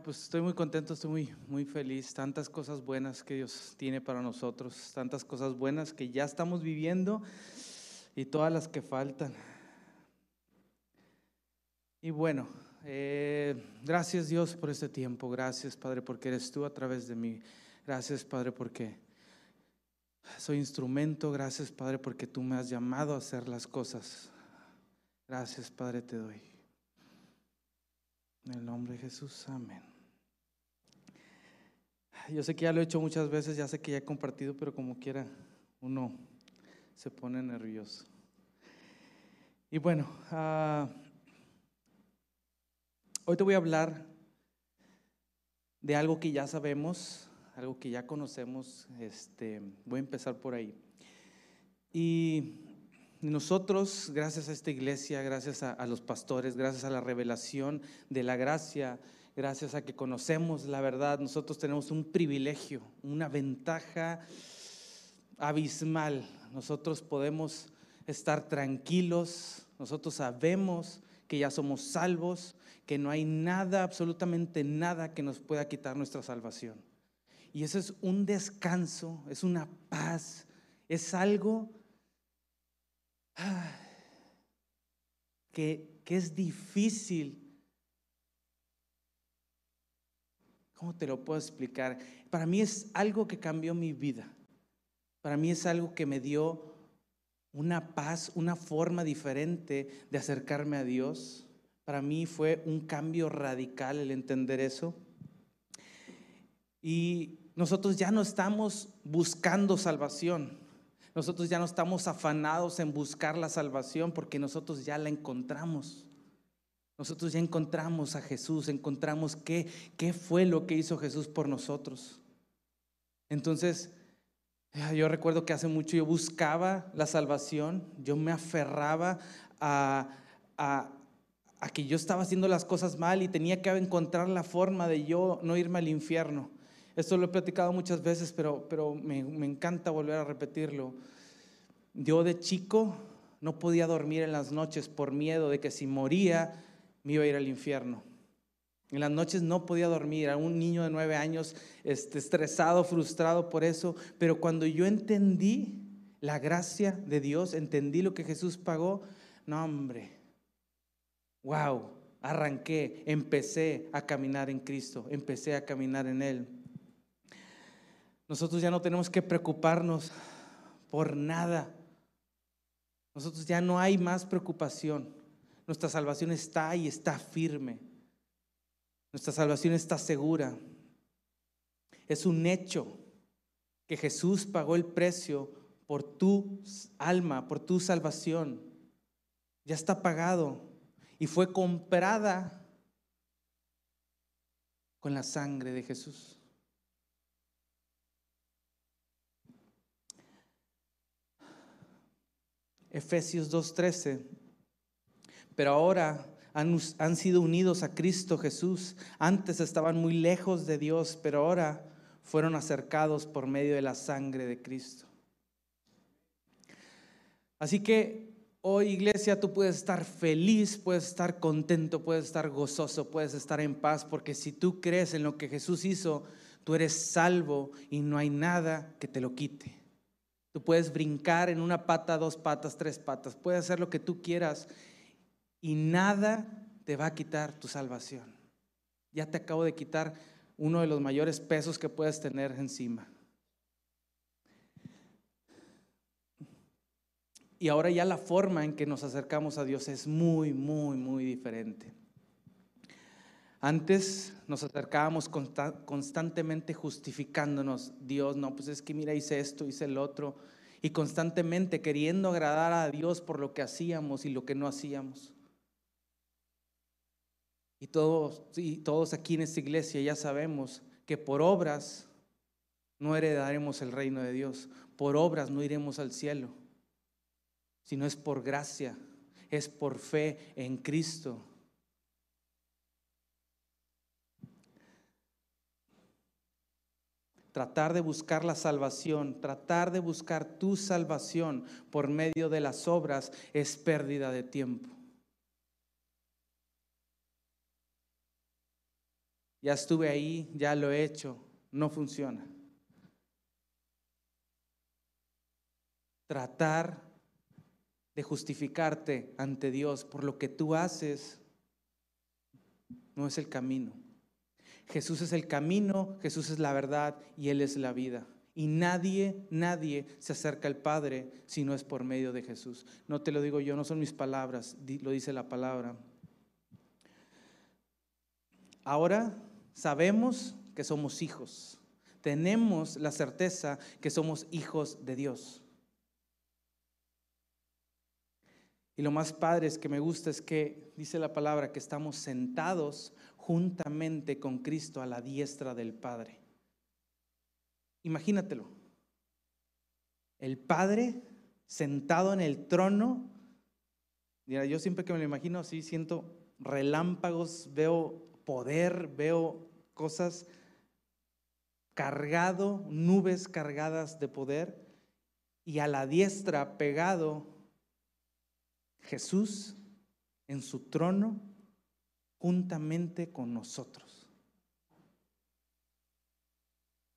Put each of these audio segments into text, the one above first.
Pues estoy muy contento, estoy muy, muy feliz. Tantas cosas buenas que Dios tiene para nosotros, tantas cosas buenas que ya estamos viviendo y todas las que faltan. Y bueno, eh, gracias Dios por este tiempo. Gracias Padre porque eres tú a través de mí. Gracias Padre porque soy instrumento. Gracias Padre porque tú me has llamado a hacer las cosas. Gracias Padre te doy. En el nombre de Jesús, amén. Yo sé que ya lo he hecho muchas veces, ya sé que ya he compartido, pero como quiera, uno se pone nervioso. Y bueno, uh, hoy te voy a hablar de algo que ya sabemos, algo que ya conocemos. Este, voy a empezar por ahí. Y nosotros, gracias a esta iglesia, gracias a, los pastores, gracias a la revelación de la gracia, gracias a que conocemos la verdad, nosotros tenemos un privilegio, una ventaja abismal. Nosotros podemos estar tranquilos, nosotros sabemos que ya somos salvos, que no hay nada, absolutamente nada que nos pueda quitar nuestra salvación. Y eso es un descanso, es una paz, es algo que, que es difícil. ¿Cómo te lo puedo explicar? Para mí es algo que cambió mi vida. Para mí es algo que me dio una paz, una forma diferente de acercarme a Dios. Para mí fue un cambio radical el entender eso. Y nosotros ya no estamos buscando salvación. Nosotros ya no estamos afanados en buscar la salvación porque nosotros ya la encontramos. Nosotros ya encontramos a Jesús, encontramos qué, qué fue lo que hizo Jesús por nosotros. Entonces, yo recuerdo que hace mucho yo buscaba la salvación, yo me aferraba a, a, a que yo estaba haciendo las cosas mal y tenía que encontrar la forma de yo no irme al infierno. Esto lo he platicado muchas veces, pero, pero me, encanta volver a repetirlo. Yo de chico no podía dormir en las noches por miedo de que si moría me iba a ir al infierno. En las noches no podía dormir, era un niño de nueve años este, estresado, frustrado por eso, pero cuando yo entendí la gracia de Dios, entendí lo que Jesús pagó, no hombre, wow, arranqué, empecé a caminar en Cristo, empecé a caminar en Él. Nosotros ya no tenemos que preocuparnos por nada. Nosotros ya no hay más preocupación. Nuestra salvación está ahí, está firme. Nuestra salvación está segura. Es un hecho que Jesús pagó el precio por tu alma, por tu salvación. Ya está pagado y fue comprada con la sangre de Jesús. Efesios 2.13. Pero ahora han, sido unidos a Cristo Jesús. Antes estaban muy lejos de Dios, pero ahora fueron acercados por medio de la sangre de Cristo. Así que hoy iglesia tú puedes estar feliz, puedes estar contento, puedes estar gozoso, puedes estar en paz, porque si tú crees en lo que Jesús hizo, tú eres salvo y no hay nada que te lo quite. Tú puedes brincar en una pata, dos patas, tres patas. Puedes hacer lo que tú quieras y nada te va a quitar tu salvación. Ya te acabo de quitar uno de los mayores pesos que puedes tener encima. Y ahora ya la forma en que nos acercamos a Dios es muy, muy, muy diferente. Antes nos acercábamos constantemente justificándonos, Dios, no, pues es que mira, hice esto, hice el otro, y constantemente queriendo agradar a Dios por lo que hacíamos y lo que no hacíamos. Y todos, y todos aquí en esta iglesia ya sabemos que por obras no heredaremos el reino de Dios, por obras no iremos al cielo, sino es por gracia, es por fe en Cristo. Tratar de buscar la salvación, tratar de buscar tu salvación por medio de las obras es pérdida de tiempo. ya estuve ahí, ya lo he hecho, no funciona. Tratar de justificarte ante Dios por lo que tú haces no es el camino. Jesús es el camino, Jesús es la verdad y Él es la vida. Y nadie, nadie se acerca al Padre si no es por medio de Jesús. No te lo digo yo, no son mis palabras, lo dice la palabra. Ahora sabemos que somos hijos. Tenemos la certeza que somos hijos de Dios. Y lo más padre es que me gusta es que dice la palabra que estamos sentados juntamente con Cristo a la diestra del Padre. Imagínatelo. El Padre sentado en el trono. Mira, yo siempre que me lo imagino así siento relámpagos, veo poder, veo cosas cargado, nubes cargadas de poder y a la diestra pegado Jesús en su trono juntamente con nosotros.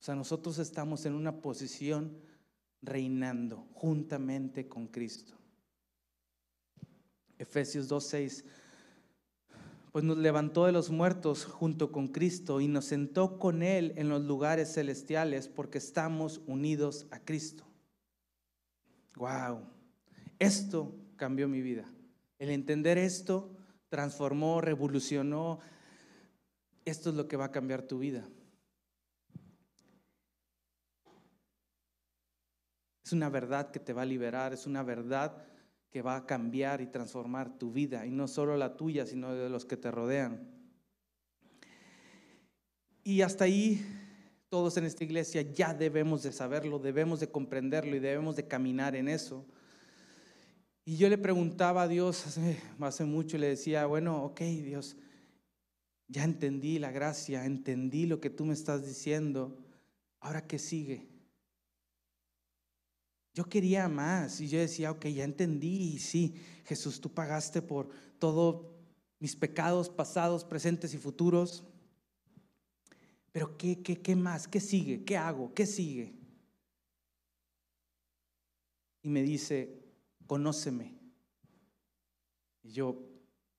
sea, nosotros estamos en una posición reinando juntamente con Cristo. Efesios 2.6, pues nos levantó de los muertos junto con Cristo y nos sentó con Él en los lugares celestiales porque estamos unidos a Cristo. Wow, esto cambió mi vida. El entender esto transformó, revolucionó. Esto es lo que va a cambiar tu vida. Es una verdad que te va a liberar, es una verdad que va a cambiar y transformar tu vida, y no solo la tuya, sino de los que te rodean. Y hasta ahí todos en esta iglesia ya debemos de saberlo, debemos de comprenderlo y debemos de caminar en eso. Y yo le preguntaba a Dios hace, mucho, le decía, bueno, ok Dios, ya entendí la gracia, entendí lo que tú me estás diciendo, ahora qué sigue. Yo quería más y yo decía, ok, ya entendí y sí, Jesús, tú pagaste por todos mis pecados pasados, presentes y futuros. Pero ¿qué, qué, qué más? ¿Qué sigue? ¿Qué hago? ¿Qué sigue? Y me dice, conóceme. Y yo,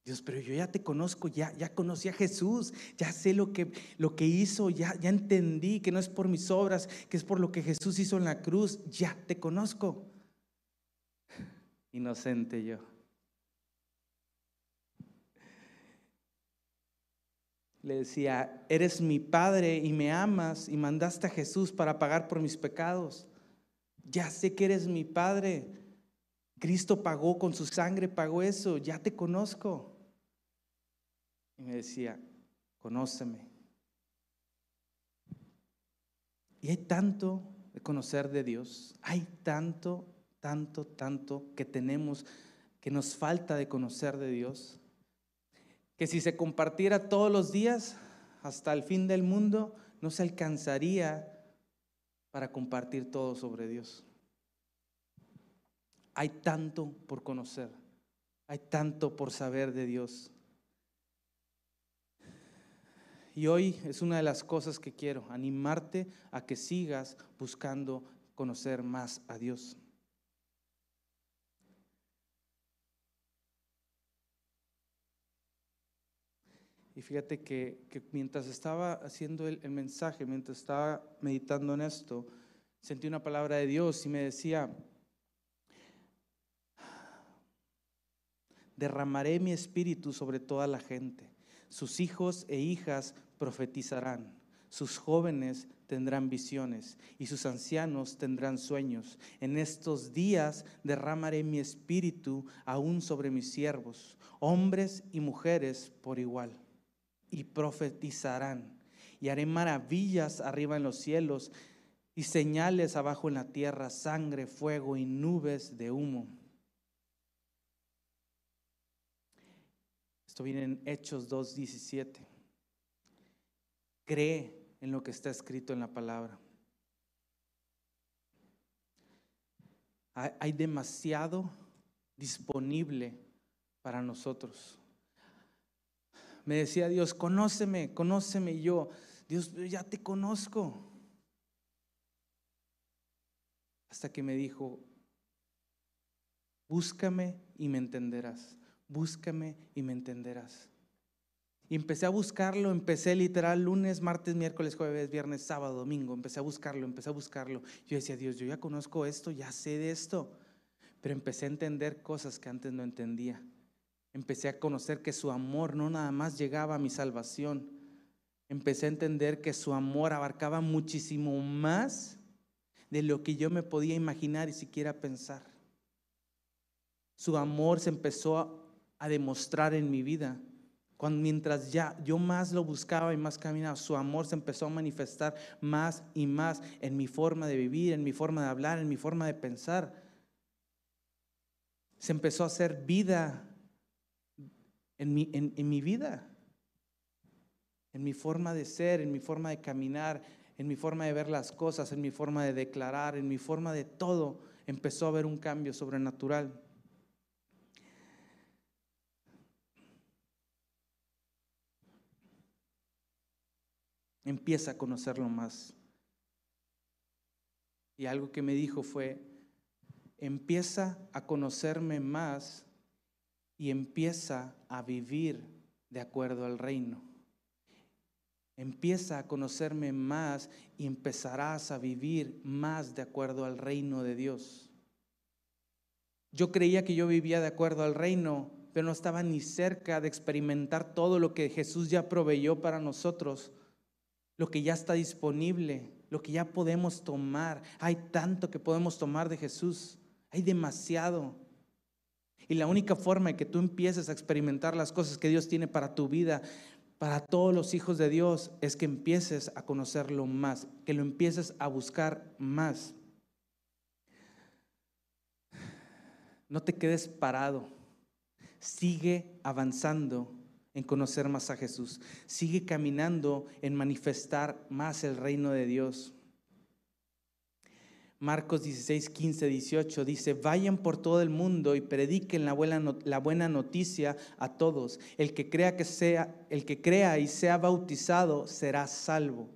Dios, pero yo ya te conozco, ya, ya conocí a Jesús, ya sé lo que, lo que hizo, ya, ya entendí que no es por mis obras, que es por lo que Jesús hizo en la cruz, ya te conozco. Inocente yo. Le decía, eres mi padre y me amas y mandaste a Jesús para pagar por mis pecados. Ya sé que eres mi padre. Cristo pagó con su sangre, pagó eso, ya te conozco. Y me decía, conóceme. Y hay tanto de conocer de Dios, hay tanto, tanto, tanto que tenemos, que nos falta de conocer de Dios, que si se compartiera todos los días hasta el fin del mundo, no se alcanzaría para compartir todo sobre Dios. Hay tanto por conocer, hay tanto por saber de Dios. Y hoy es una de las cosas que quiero, animarte a que sigas buscando conocer más a Dios. Y fíjate que, mientras estaba haciendo el, mensaje, mientras estaba meditando en esto, sentí una palabra de Dios y me decía, derramaré mi espíritu sobre toda la gente. Sus hijos e hijas profetizarán, sus jóvenes tendrán visiones y sus ancianos tendrán sueños. En estos días derramaré mi espíritu aún sobre mis siervos, hombres y mujeres por igual, y profetizarán. Y haré maravillas arriba en los cielos y señales abajo en la tierra, sangre, fuego y nubes de humo. Esto viene en Hechos 2.17 cree en lo que está escrito en la palabra. Hay demasiado disponible para nosotros. me decía Dios, conóceme, conóceme. Yo, Dios, ya te conozco. Hasta que me dijo, búscame y me entenderás. Búscame y me entenderás. Y empecé a buscarlo, empecé literal lunes, martes, miércoles, jueves, viernes, sábado, domingo. Empecé a buscarlo, empecé a buscarlo. Yo decía, Dios, yo ya conozco esto, ya sé de esto. Pero empecé a entender cosas que antes no entendía. Empecé a conocer que su amor no nada más llegaba a mi salvación. Empecé a entender que su amor abarcaba muchísimo más de lo que yo me podía imaginar y siquiera pensar. Su amor se empezó a, a demostrar en mi vida cuando mientras ya yo más lo buscaba y más caminaba, su amor se empezó a manifestar más y más en mi forma de vivir, en mi forma de hablar, en mi forma de pensar. Se empezó a hacer vida en mi, en mi vida, en mi forma de ser, en mi forma de caminar, en mi forma de ver las cosas, en mi forma de declarar, en mi forma de todo. Empezó a haber un cambio sobrenatural. Empieza a conocerlo más. Y algo que me dijo fue, empieza a conocerme más y empieza a vivir de acuerdo al reino. Empieza a conocerme más y empezarás a vivir más de acuerdo al reino de Dios. Yo creía que yo vivía de acuerdo al reino, pero no estaba ni cerca de experimentar todo lo que Jesús ya proveyó para nosotros lo que ya está disponible, lo que ya podemos tomar. Hay tanto que podemos tomar de Jesús, hay demasiado. Y la única forma de que tú empieces a experimentar las cosas que Dios tiene para tu vida, para todos los hijos de Dios, es que empieces a conocerlo más, que lo empieces a buscar más. No te quedes parado, sigue avanzando en conocer más a Jesús. Sigue caminando en manifestar más el reino de Dios. Marcos 16, 15, 18 dice, vayan por todo el mundo y prediquen la buena, la buena noticia a todos. El que, crea que sea, el que crea y sea bautizado será salvo,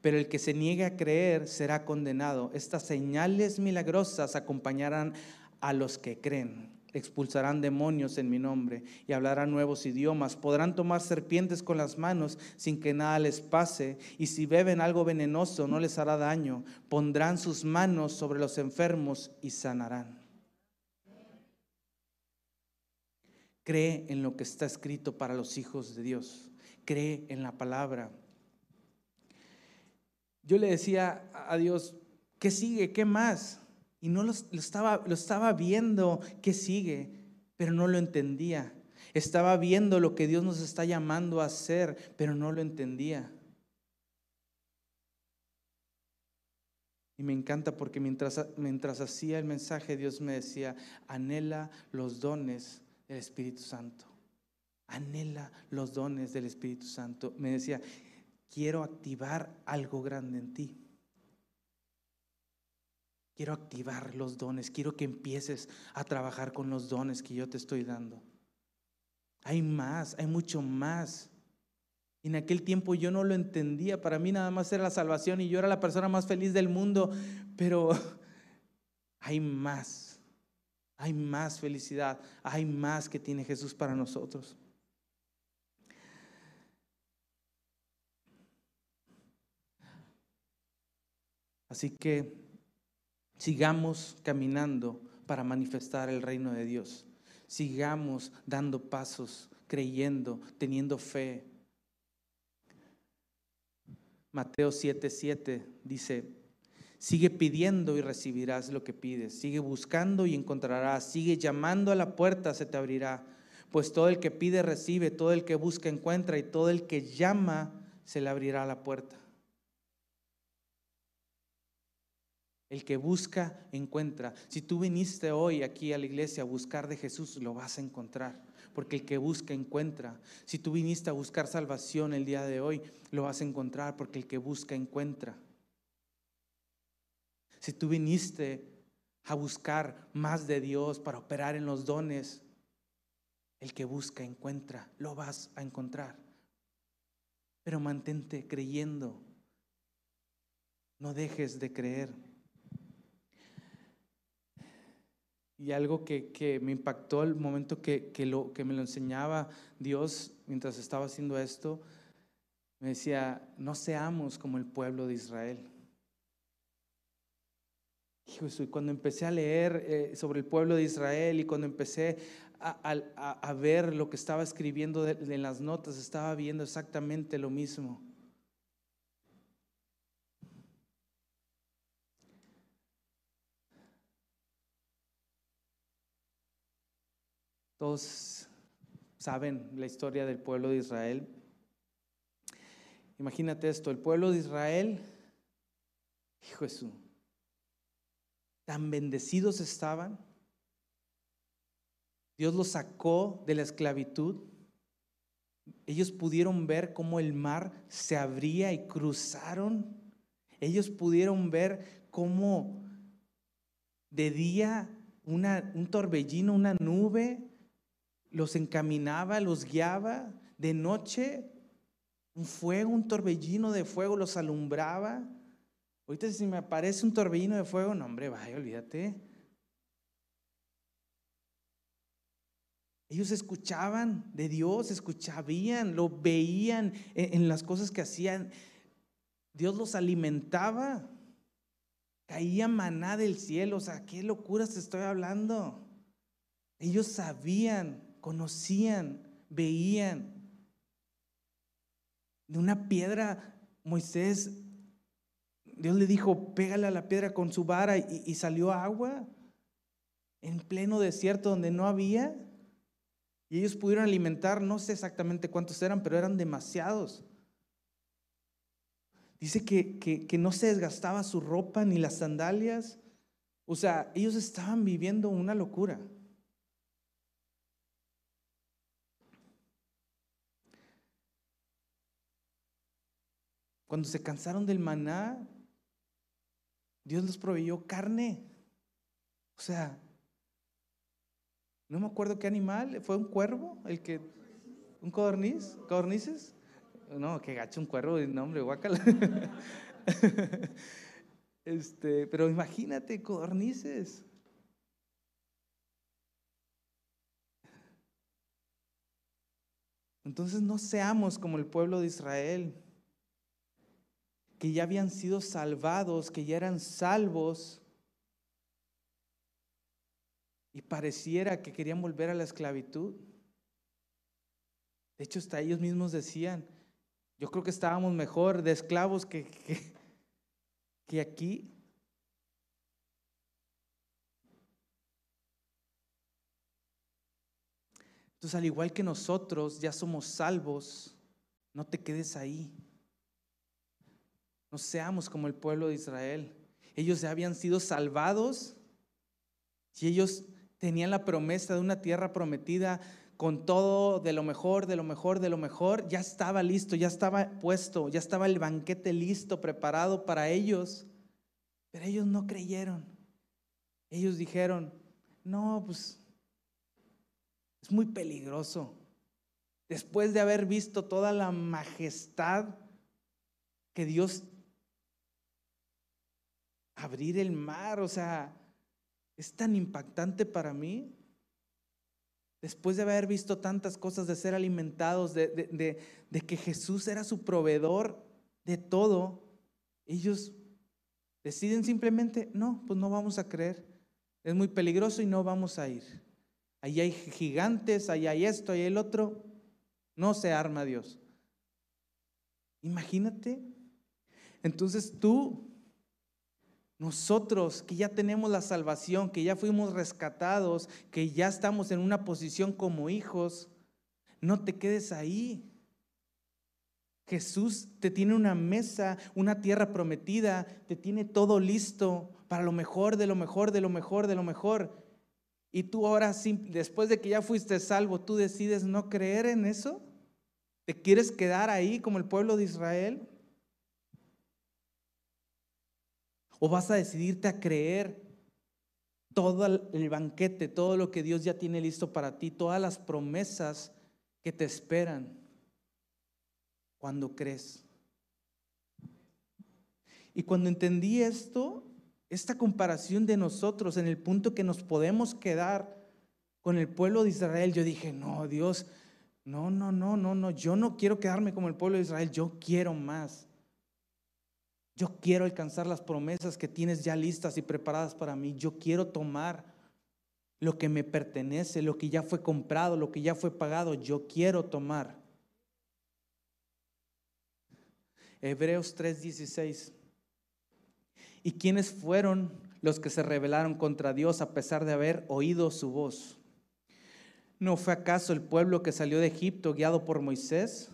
pero el que se niegue a creer será condenado. Estas señales milagrosas acompañarán a los que creen expulsarán demonios en mi nombre y hablarán nuevos idiomas, podrán tomar serpientes con las manos sin que nada les pase, y si beben algo venenoso no les hará daño, pondrán sus manos sobre los enfermos y sanarán. Cree en lo que está escrito para los hijos de Dios, cree en la palabra. Yo le decía a Dios, ¿qué sigue? ¿Qué más? Y no lo, estaba, lo estaba viendo que sigue, pero no lo entendía. Estaba viendo lo que Dios nos está llamando a hacer, pero no lo entendía. Y me encanta porque mientras, mientras hacía el mensaje, Dios me decía, anhela los dones del Espíritu Santo. Anhela los dones del Espíritu Santo. Me decía, quiero activar algo grande en ti. Quiero activar los dones, quiero que empieces a trabajar con los dones que yo te estoy dando. Hay más, hay mucho más. En aquel tiempo yo no lo entendía, para mí nada más era la salvación y yo era la persona más feliz del mundo, pero hay más, hay más felicidad, hay más que tiene Jesús para nosotros. Así que Sigamos caminando para manifestar el reino de Dios. Sigamos dando pasos, creyendo, teniendo fe. Mateo 7:7 dice, sigue pidiendo y recibirás lo que pides. Sigue buscando y encontrarás. Sigue llamando a la puerta, se te abrirá. Pues todo el que pide recibe, todo el que busca encuentra y todo el que llama se le abrirá la puerta. El que busca, encuentra. Si tú viniste hoy aquí a la iglesia a buscar de Jesús, lo vas a encontrar. Porque el que busca, encuentra. Si tú viniste a buscar salvación el día de hoy, lo vas a encontrar. Porque el que busca, encuentra. Si tú viniste a buscar más de Dios para operar en los dones, el que busca, encuentra. Lo vas a encontrar. pero mantente creyendo. No dejes de creer. Y algo que, me impactó el momento que, lo, que me lo enseñaba Dios mientras estaba haciendo esto, me decía, no seamos como el pueblo de Israel. Y cuando empecé a leer eh, sobre el pueblo de Israel y cuando empecé a, ver lo que estaba escribiendo en las notas, estaba viendo exactamente lo mismo. Todos saben la historia del pueblo de Israel. Imagínate esto, el pueblo de Israel, hijo Jesús, tan bendecidos estaban. Dios los sacó de la esclavitud. Ellos pudieron ver cómo el mar se abría y cruzaron. Ellos pudieron ver cómo de día un torbellino, una nube los encaminaba, los guiaba. De noche, un fuego, un torbellino de fuego los alumbraba. Ahorita si me aparece un torbellino de fuego, no hombre, vaya, olvídate. Ellos escuchaban de Dios, escuchaban, lo veían en, las cosas que hacían. Dios los alimentaba. Caía maná del cielo. O sea, qué locuras estoy hablando. Ellos sabían conocían, veían. De una piedra, Moisés, Dios le dijo, pégale a la piedra con su vara y, salió agua en pleno desierto donde no había. Y ellos pudieron alimentar, no sé exactamente cuántos eran, pero eran demasiados. Dice que, que, no se desgastaba su ropa ni las sandalias. O sea, ellos estaban viviendo una locura. Cuando se cansaron del maná, Dios les proveyó carne. O sea, no me acuerdo qué animal, fue un cuervo, el que, un codorniz, codornices. No, que gacho un cuervo, nombre, guacala. Este, pero imagínate, codornices. Entonces no seamos como el pueblo de Israel que ya habían sido salvados, que ya eran salvos, y pareciera que querían volver a la esclavitud. De hecho, hasta ellos mismos decían, yo creo que estábamos mejor de esclavos que, que, aquí. Entonces, al igual que nosotros ya somos salvos, no te quedes ahí. No seamos como el pueblo de Israel. Ellos ya habían sido salvados y ellos tenían la promesa de una tierra prometida con todo de lo mejor, de lo mejor, de lo mejor. Ya estaba listo, ya estaba puesto, ya estaba el banquete listo, preparado para ellos. Pero ellos no creyeron. Ellos dijeron, no, pues es muy peligroso. Después de haber visto toda la majestad que Dios abrir el mar, o sea, es tan impactante para mí. Después de haber visto tantas cosas, de ser alimentados, de, de, que Jesús era su proveedor de todo, ellos deciden simplemente, no, pues no vamos a creer. Es muy peligroso y no vamos a ir. Ahí hay gigantes, ahí hay esto, ahí hay el otro. No se arma Dios. Imagínate. Entonces tú nosotros que ya tenemos la salvación, que ya fuimos rescatados, que ya estamos en una posición como hijos, no te quedes ahí. Jesús te tiene una mesa, una tierra prometida, te tiene todo listo para lo mejor, de lo mejor, de lo mejor, de lo mejor. Y tú ahora, después de que ya fuiste salvo, tú decides no creer en eso. ¿Te quieres quedar ahí como el pueblo de Israel? ¿O vas a decidirte a creer todo el banquete, todo lo que Dios ya tiene listo para ti, todas las promesas que te esperan? cuando crees. Y cuando entendí esto, esta comparación de nosotros en el punto que nos podemos quedar con el pueblo de Israel, yo dije, no, Dios, no, no, no, no, no, yo no quiero quedarme como el pueblo de Israel, yo quiero más. Yo quiero alcanzar las promesas que tienes ya listas y preparadas para mí. Yo quiero tomar lo que me pertenece, lo que ya fue comprado, lo que ya fue pagado. Yo quiero tomar. Hebreos 3:16. ¿Y quiénes fueron los que se rebelaron contra Dios a pesar de haber oído su voz? ¿No fue acaso el pueblo que salió de Egipto guiado por Moisés?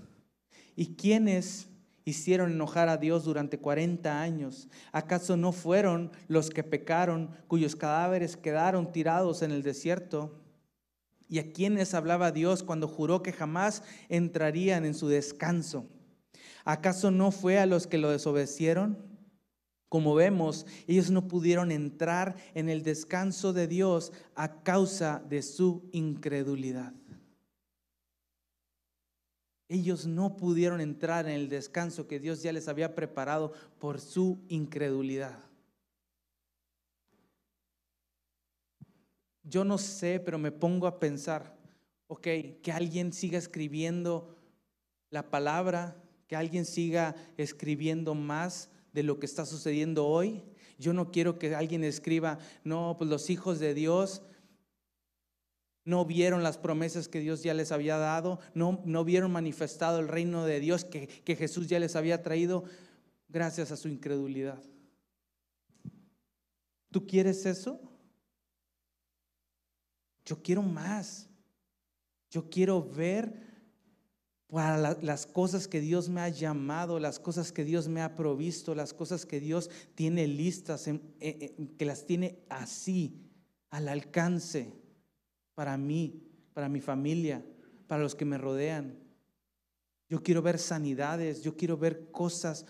¿Y quiénes hicieron enojar a Dios durante 40 años? ¿Acaso no fueron los que pecaron, cuyos cadáveres quedaron tirados en el desierto? ¿Y a quiénes hablaba Dios cuando juró que jamás entrarían en su descanso? ¿Acaso no fue a los que lo desobedecieron? Como vemos, ellos no pudieron entrar en el descanso de Dios a causa de su incredulidad. Ellos no pudieron entrar en el descanso que Dios ya les había preparado por su incredulidad. Yo no sé, pero me pongo a pensar, ok, que alguien siga escribiendo la palabra, que alguien siga escribiendo más de lo que está sucediendo hoy. Yo no quiero que alguien escriba, no, pues los hijos de Dios no vieron las promesas que Dios ya les había dado, no, no vieron manifestado el reino de Dios que, que Jesús ya les había traído gracias a su incredulidad. ¿Tú quieres eso? Yo quiero más. Yo quiero ver para las cosas que Dios me ha llamado, las cosas que Dios me ha provisto, las cosas que Dios tiene listas, que las tiene así, al alcance, para mí, para mi familia, para los que me rodean. Yo quiero ver sanidades, yo quiero ver cosas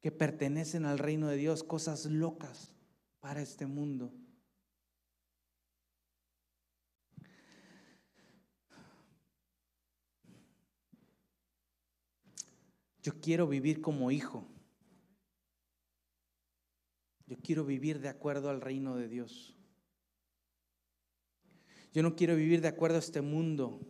que pertenecen al reino de Dios, cosas locas para este mundo. Yo quiero vivir como hijo. Yo quiero vivir de acuerdo al reino de Dios. Yo no quiero vivir de acuerdo a este mundo.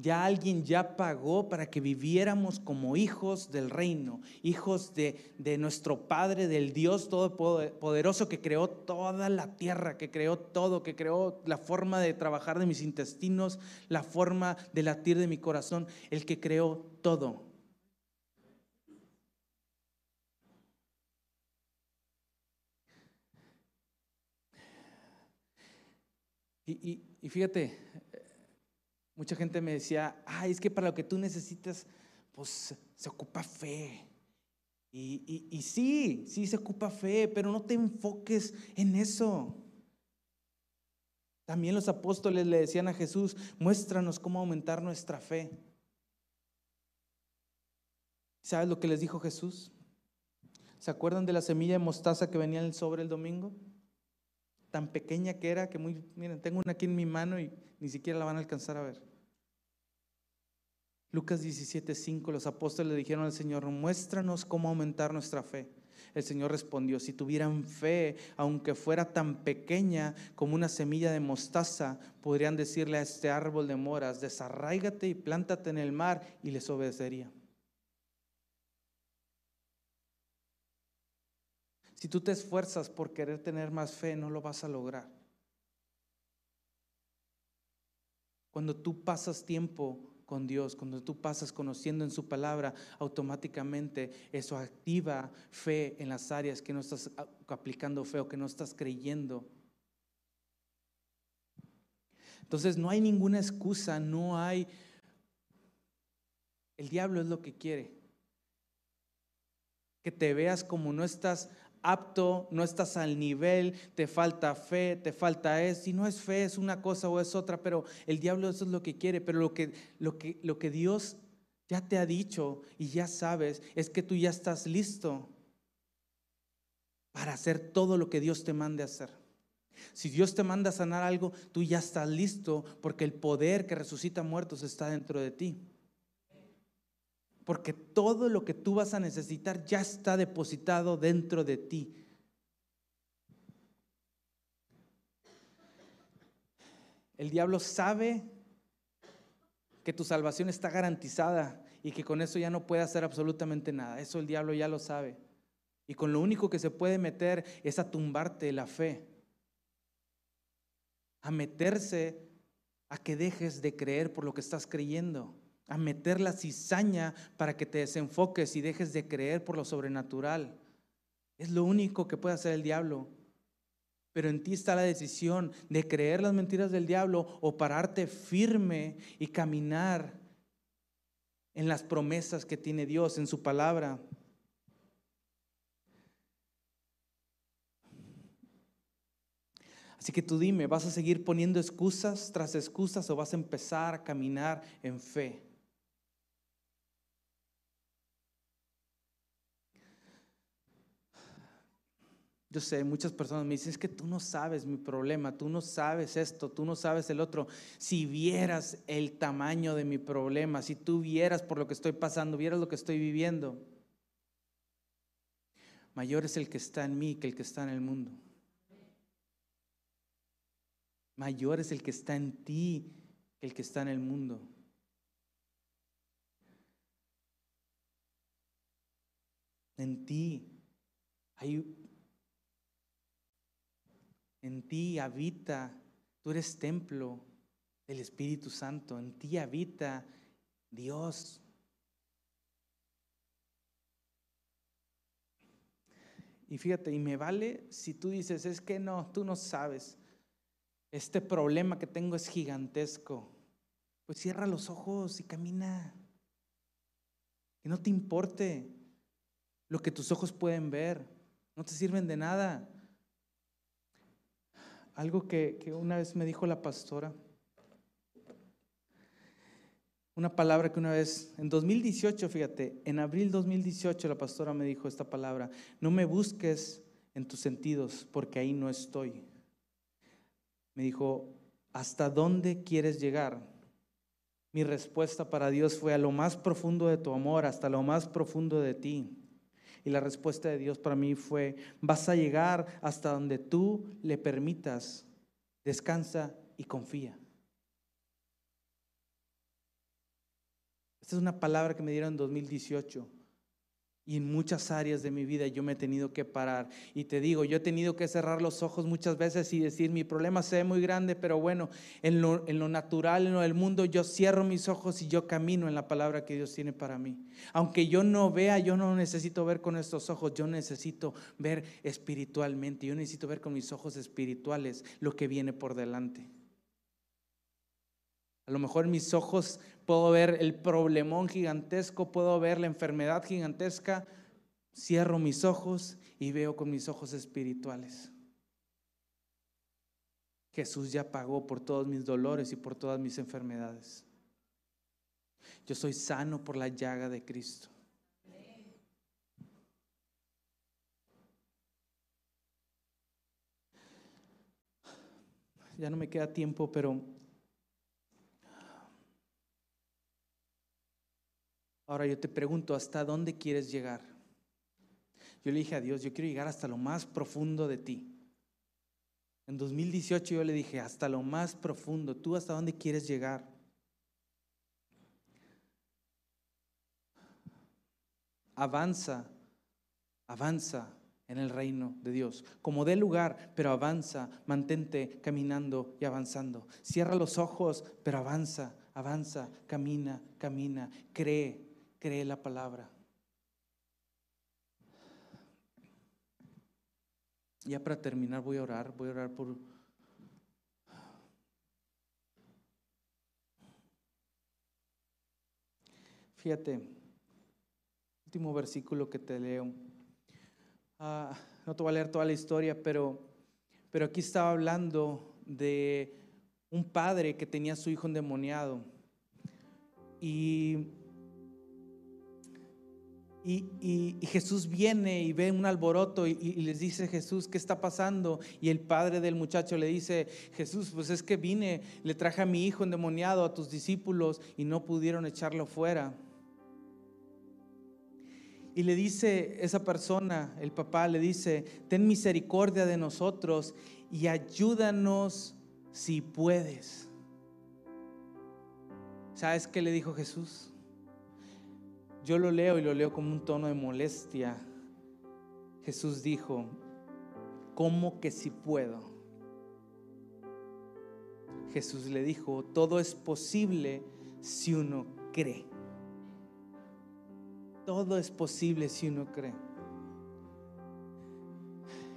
Ya alguien ya pagó para que viviéramos como hijos del reino, hijos de, de, nuestro Padre, del Dios Todopoderoso que creó toda la tierra, que creó todo, que creó la forma de trabajar de mis intestinos, la forma de latir de mi corazón, el que creó todo. Y, fíjate, Mucha gente me decía, ay, es que para lo que tú necesitas, pues se ocupa fe. Y, sí, sí se ocupa fe, pero no te enfoques en eso. También los apóstoles le decían a Jesús, muéstranos cómo aumentar nuestra fe. ¿Sabes lo que les dijo Jesús? ¿Se acuerdan de la semilla de mostaza que venía en el sobre el domingo? Tan pequeña que era que muy, miren, tengo una aquí en mi mano y ni siquiera la van a alcanzar a ver. Lucas 17:5, los apóstoles le dijeron al Señor, muéstranos cómo aumentar nuestra fe. El Señor respondió, si tuvieran fe, aunque fuera tan pequeña como una semilla de mostaza, podrían decirle a este árbol de moras, desarráigate y plántate en el mar y les obedecería. Si tú te esfuerzas por querer tener más fe, no lo vas a lograr. Cuando tú pasas tiempo con Dios, cuando tú pasas conociendo en su palabra, automáticamente eso activa fe en las áreas que no estás aplicando fe o que no estás creyendo. Entonces no hay ninguna excusa, no hay... El diablo es lo que quiere. Que te veas como no estás apto, no estás al nivel, te falta fe, te falta es. Si no es fe, es una cosa o es otra, pero el diablo eso es lo que quiere. Pero lo que, lo que, lo que Dios ya te ha dicho y ya sabes es que tú ya estás listo para hacer todo lo que Dios te mande hacer. Si Dios te manda a sanar algo, tú ya estás listo porque el poder que resucita muertos está dentro de ti. Porque todo lo que tú vas a necesitar ya está depositado dentro de ti. El diablo sabe que tu salvación está garantizada y que con eso ya no puede hacer absolutamente nada. Eso el diablo ya lo sabe. Y con lo único que se puede meter es a tumbarte la fe, a meterse a que dejes de creer por lo que estás creyendo, a meter la cizaña para que te desenfoques y dejes de creer por lo sobrenatural. Es lo único que puede hacer el diablo. Pero en ti está la decisión de creer las mentiras del diablo o pararte firme y caminar en las promesas que tiene Dios en su palabra. Así que tú dime, ¿vas a seguir poniendo excusas tras excusas o vas a empezar a caminar en fe? Muchas personas me dicen, es que tú no sabes mi problema, tú no sabes esto, tú no sabes el otro. Si vieras el tamaño de mi problema, si tú vieras por lo que estoy pasando, vieras lo que estoy viviendo, mayor es el que está en mí que el que está en el mundo. Mayor es el que está en ti que el que está en el mundo. En ti hay en ti habita, tú eres templo del Espíritu Santo, en ti habita Dios. Y fíjate, y me vale si tú dices, es que no, tú no sabes, este problema que tengo es gigantesco. Pues cierra los ojos y camina. Que no te importe lo que tus ojos pueden ver, no te sirven de nada. Algo que, una vez me dijo la pastora. Una palabra que una vez, en 2018, fíjate, en abril 2018 la pastora me dijo esta palabra, no me busques en tus sentidos porque ahí no estoy. Me dijo, ¿hasta dónde quieres llegar? Mi respuesta para Dios fue a lo más profundo de tu amor, hasta lo más profundo de ti. Y la respuesta de Dios para mí fue, vas a llegar hasta donde tú le permitas, descansa y confía. Esta es una palabra que me dieron en 2018. Y en muchas áreas de mi vida yo me he tenido que parar. Y te digo, yo he tenido que cerrar los ojos muchas veces y decir, mi problema se ve muy grande, pero bueno, en lo, en lo natural, en lo del mundo, yo cierro mis ojos y yo camino en la palabra que Dios tiene para mí. Aunque yo no vea, yo no necesito ver con estos ojos, yo necesito ver espiritualmente, yo necesito ver con mis ojos espirituales lo que viene por delante. A lo mejor en mis ojos puedo ver el problemón gigantesco, puedo ver la enfermedad gigantesca. Cierro mis ojos y veo con mis ojos espirituales. Jesús ya pagó por todos mis dolores y por todas mis enfermedades. Yo soy sano por la llaga de Cristo. Ya no me queda tiempo, pero Ahora yo te pregunto, ¿hasta dónde quieres llegar? Yo le dije a Dios, yo quiero llegar hasta lo más profundo de ti. En 2018 yo le dije, hasta lo más profundo, ¿tú hasta dónde quieres llegar? Avanza, avanza en el reino de Dios. Como dé lugar, pero avanza, mantente caminando y avanzando. Cierra los ojos, pero avanza, avanza, camina, camina, cree, cree la palabra. Ya para terminar voy a orar, voy a orar por... Fíjate, último versículo que te leo. Ah, no te voy a leer toda la historia, pero, pero aquí estaba hablando de un padre que tenía a su hijo endemoniado. Y y, Jesús viene y ve un alboroto y, y, les dice Jesús, ¿qué está pasando? Y el padre del muchacho le dice, Jesús, pues es que vine, le traje a mi hijo endemoniado a tus discípulos y no pudieron echarlo fuera. Y le dice esa persona, el papá le dice, ten misericordia de nosotros y ayúdanos si puedes. ¿Sabes qué le dijo Jesús? Yo lo leo y lo leo como un tono de molestia. Jesús dijo, ¿cómo que si puedo? Jesús le dijo, todo es posible si uno cree. Todo es posible si uno cree.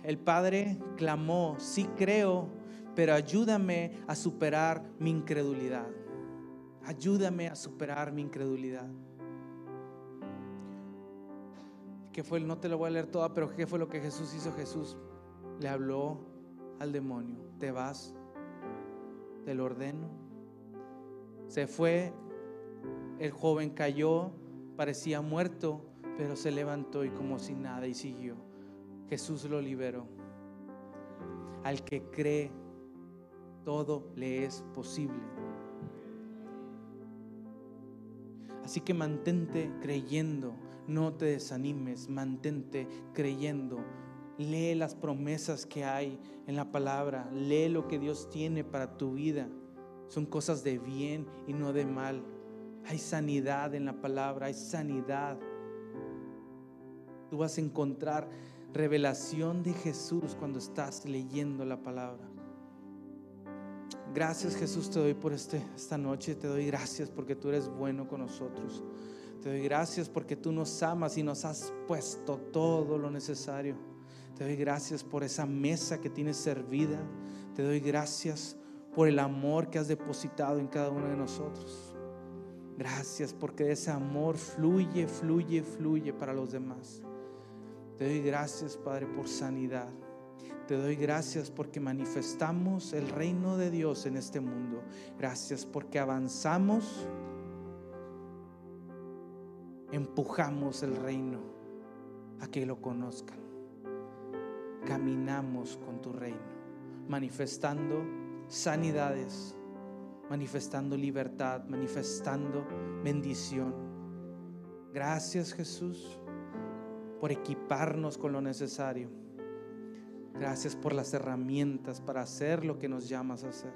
El Padre clamó, sí creo, pero ayúdame a superar mi incredulidad. Ayúdame a superar mi incredulidad. ¿Qué fue? No te lo voy a leer toda, pero ¿qué fue lo que Jesús hizo? Jesús le habló al demonio, te vas, te lo ordeno. Se fue, el joven cayó, parecía muerto, pero se levantó y como si nada y siguió. Jesús lo liberó. Al que cree, todo le es posible. Así que mantente creyendo, no te desanimes, mantente creyendo. Lee las promesas que hay en la palabra, lee lo que Dios tiene para tu vida. Son cosas de bien y no de mal. Hay sanidad en la palabra, hay sanidad. Tú vas a encontrar revelación de Jesús cuando estás leyendo la palabra. Gracias Jesús te doy por este, esta noche, te doy gracias porque tú eres bueno con nosotros. Te doy gracias porque tú nos amas y nos has puesto todo lo necesario. Te doy gracias por esa mesa que tienes servida. Te doy gracias por el amor que has depositado en cada uno de nosotros. Gracias porque ese amor fluye, fluye, fluye para los demás. Te doy gracias, Padre, por sanidad. Te doy gracias porque manifestamos el reino de Dios en este mundo. Gracias porque avanzamos, empujamos el reino a que lo conozcan. Caminamos con tu reino, manifestando sanidades, manifestando libertad, manifestando bendición. Gracias Jesús por equiparnos con lo necesario. Gracias por las herramientas para hacer lo que nos llamas a hacer.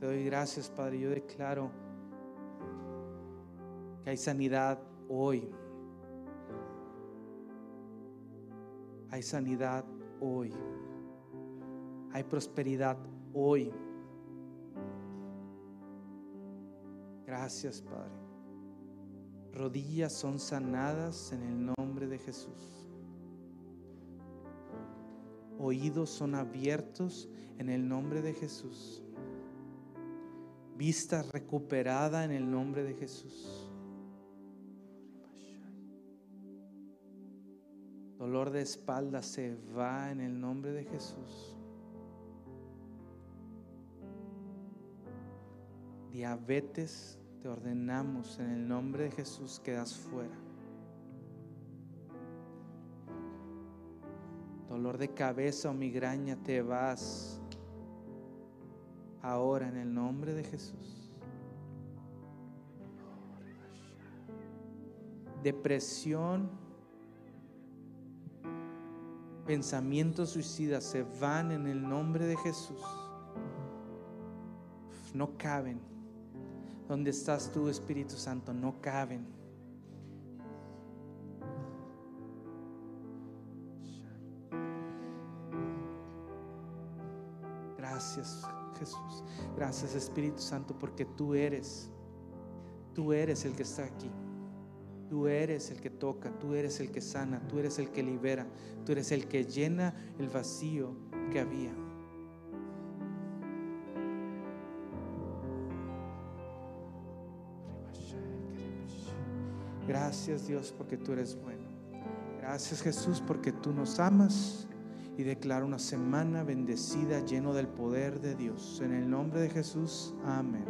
Te doy gracias, Padre. Yo declaro hay sanidad hoy. Hay sanidad hoy. Hay prosperidad hoy. Gracias, Padre. Rodillas son sanadas en el nombre de Jesús. Oídos son abiertos en el nombre de Jesús. Vista recuperada en el nombre de Jesús. Dolor de espalda se va en el nombre de Jesús. Diabetes te ordenamos en el nombre de Jesús quedas fuera. Dolor de cabeza o migraña te vas ahora en el nombre de Jesús. Depresión, pensamientos suicidas se van en el nombre de Jesús. No caben. ¿Dónde estás tú, Espíritu Santo? No caben. Gracias, Jesús. Gracias, Espíritu Santo, porque tú eres, tú eres el que está aquí. Tú eres el que toca, tú eres el que sana, tú eres el que libera, tú eres el que llena el vacío que había. Gracias Dios porque tú eres bueno. Gracias Jesús porque tú nos amas y declaro una semana bendecida lleno del poder de Dios. En el nombre de Jesús, amén.